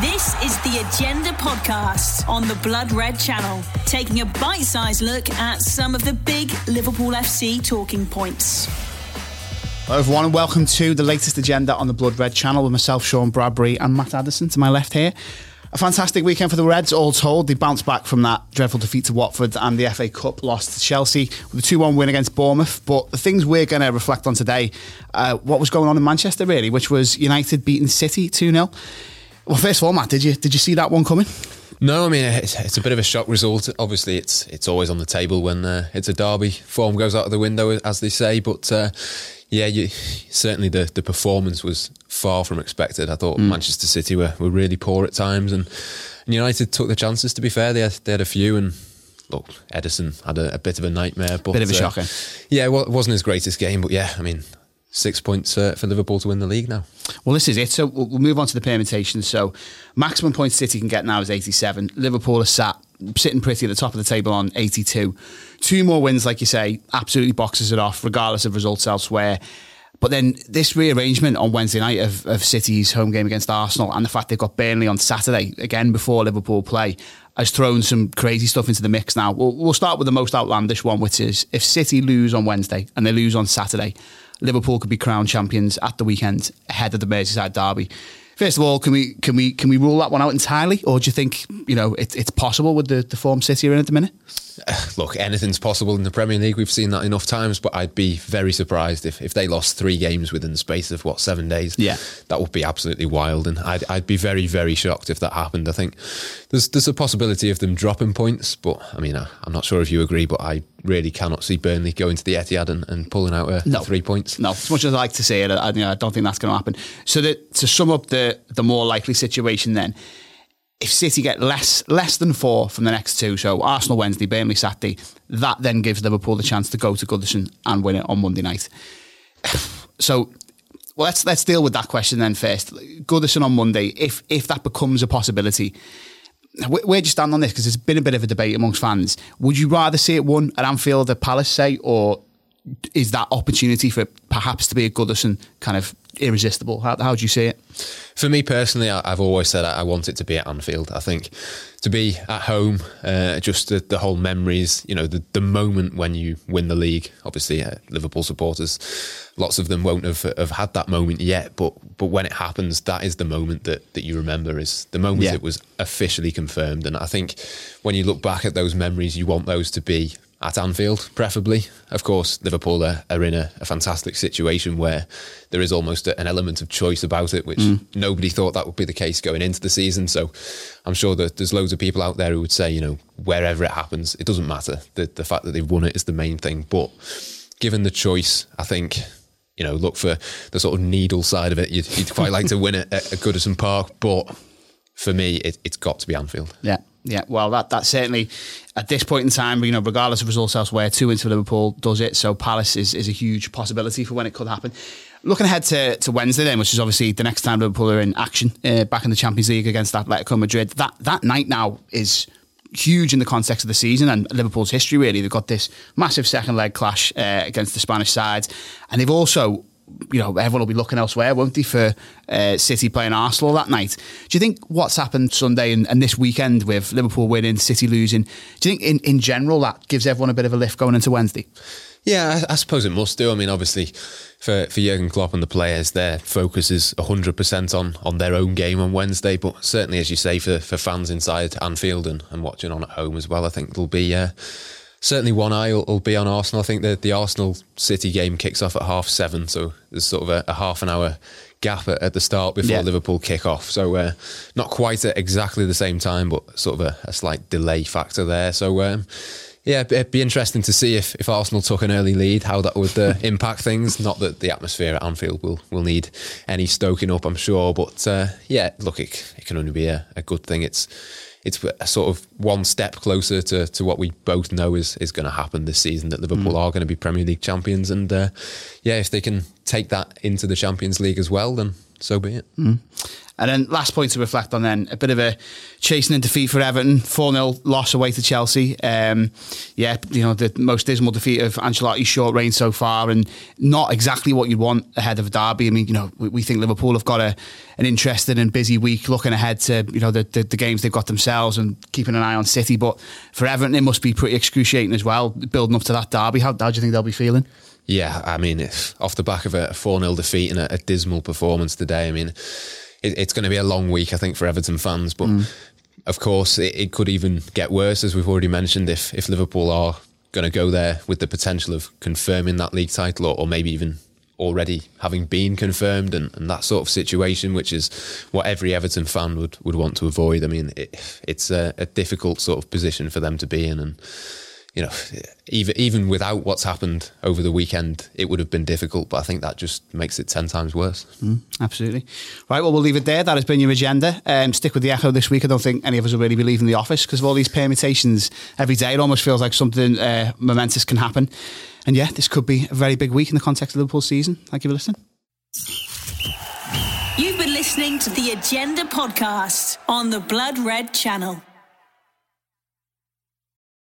This is the Agenda podcast on the Blood Red Channel, taking a bite sized look at some of the big Liverpool FC talking points. Hello, everyone, and welcome to the latest agenda on the Blood Red channel with myself, Sean Bradbury, and Matt Addison to my left here. A fantastic weekend for the Reds, all told. They bounced back from that dreadful defeat to Watford and the FA Cup loss to Chelsea with a 2 1 win against Bournemouth. But the things we're going to reflect on today, uh, what was going on in Manchester, really, which was United beating City 2 0. Well, first of all, Matt, did you, did you see that one coming? No, I mean it's, it's, a bit of a shock result. Obviously, it's it's always on the table when uh, it's a derby. Form goes out of the window, as they say. But uh, yeah, you, certainly the, the performance was far from expected. I thought mm. Manchester City were, were really poor at times, and, and United took the chances. To be fair, they had, they had a few, and look, Ederson had a, a bit of a nightmare. But, bit of a uh, shocker. Yeah, well, it wasn't his greatest game, but yeah, I mean, six points uh, for Liverpool to win the league now. Well, this is it. So we'll move on to the permutations. So maximum points City can get now is 87. Liverpool are sat sitting pretty at the top of the table on 82. Two more wins, like you say, absolutely boxes it off, regardless of results elsewhere. But then this rearrangement on Wednesday night of, of City's home game against Arsenal and the fact they've got Burnley on Saturday, again before Liverpool play, has thrown some crazy stuff into the mix now. We'll, we'll start with the most outlandish one, which is if City lose on Wednesday and they lose on Saturday, Liverpool could be crowned champions at the weekend ahead of the Merseyside derby. First of all, can we can we can we rule that one out entirely, or do you think you know it, it's possible with the, the form City are in at the minute? look, anything's possible in the Premier League. We've seen that enough times, but I'd be very surprised if, if they lost three games within the space of what seven days. Yeah, that would be absolutely wild, and I'd, I'd be very very shocked if that happened. I think there's there's a possibility of them dropping points, but I mean I, am not sure if you agree, but I really cannot see Burnley going to the Etihad and, and pulling out a, no. three points. No, as much as I like to say it, I, you know, I don't think that's going to happen. So that to sum up the the more likely situation then if City get less less than four from the next two, so Arsenal Wednesday, Burnley Saturday, that then gives Liverpool the chance to go to Goodison and win it on Monday night. So, well, let's let's deal with that question then first. Goodison on Monday, if if that becomes a possibility, where do you stand on this? Because there's been a bit of a debate amongst fans. Would you rather see it won at Anfield at Palace, say, or is that opportunity for perhaps to be a Goodison kind of irresistible? How, how do you see it? For me personally, I, have always said I want it to be at Anfield. I think to be at home, uh, just the, the, whole memories, you know, the, the moment when you win the league. Obviously, uh, Liverpool supporters, lots of them won't have, have had that moment yet, but but when it happens, that is the moment that, that you remember is the moment yeah. it was officially confirmed. And I think when you look back at those memories, you want those to be at Anfield, preferably. Of course, Liverpool are, are in a, a, fantastic situation where there is almost a, an element of choice about it, which mm. nobody thought that would be the case going into the season. So I'm sure that there's loads of people out there who would say, you know, wherever it happens, it doesn't matter. The, the fact that they've won it is the main thing. But given the choice, I think, you know, look for the sort of needle side of it. You'd, you'd quite like to win it at, at Goodison Park, but for me, it, it's got to be Anfield. Yeah. Yeah, well, that that certainly at this point in time, you know, regardless of results elsewhere, two into Liverpool does it. So Palace is, is a huge possibility for when it could happen. Looking ahead to, to Wednesday, then, which is obviously the next time Liverpool are in action uh, back in the Champions League against Atletico Madrid. That that night now is huge in the context of the season and Liverpool's history. Really, they've got this massive second leg clash uh, against the Spanish sides, and they've also you know, everyone will be looking elsewhere, won't they, for uh, City playing Arsenal that night. Do you think what's happened Sunday and, and, this weekend with Liverpool winning, City losing, do you think in, in general that gives everyone a bit of a lift going into Wednesday? Yeah, I, I suppose it must do. I mean, obviously, for, for Jurgen Klopp and the players, their focus is 100% on, on their own game on Wednesday. But certainly, as you say, for, for fans inside Anfield and, and watching on at home as well, I think there'll be. Uh, certainly one eye will, will, be on Arsenal. I think the, the Arsenal City game kicks off at half seven, so there's sort of a, a half an hour gap at, at the start before yeah. Liverpool kick off. So uh, not quite at exactly the same time, but sort of a, a slight delay factor there. So um, yeah, it'd be interesting to see if, if Arsenal took an early lead, how that would uh, impact things. Not that the atmosphere at Anfield will, will need any stoking up, I'm sure, but uh, yeah, look, it, it can only be a, a good thing. It's it's a sort of one step closer to, to what we both know is is going to happen this season. That Liverpool mm. are going to be Premier League champions, and uh, yeah, if they can take that into the Champions League as well, then so be it. Mm. And then last point to reflect on then, a bit of a chasing and defeat for Everton, 4-0 loss away to Chelsea. Um, yeah, you know, the most dismal defeat of Ancelotti's short reign so far and not exactly what you'd want ahead of a derby. I mean, you know, we, we think Liverpool have got a an interesting and busy week looking ahead to, you know, the, the, the games they've got themselves and keeping an eye on City. But for Everton, it must be pretty excruciating as well, building up to that derby. How, how do you think they'll be feeling? Yeah, I mean, if, off the back of a 4 0 defeat and a, a, dismal performance today, I mean, it, it's going to be a long week, I think, for Everton fans. But mm. of course, it, it, could even get worse, as we've already mentioned, if, if Liverpool are going to go there with the potential of confirming that league title or, or maybe even already having been confirmed and, and that sort of situation, which is what every Everton fan would, would want to avoid. I mean, it, it's a, a, difficult sort of position for them to be in. And, you know, even, even without what's happened over the weekend, it would have been difficult. But I think that just makes it 10 times worse. Mm, absolutely. Right, well, we'll leave it there. That has been your agenda. Um, stick with the Echo this week. I don't think any of us will really be leaving the office because of all these permutations every day. It almost feels like something uh, momentous can happen. And yeah, this could be a very big week in the context of Liverpool season. Thank you for listening. You've been listening to the Agenda podcast on the Blood Red Channel.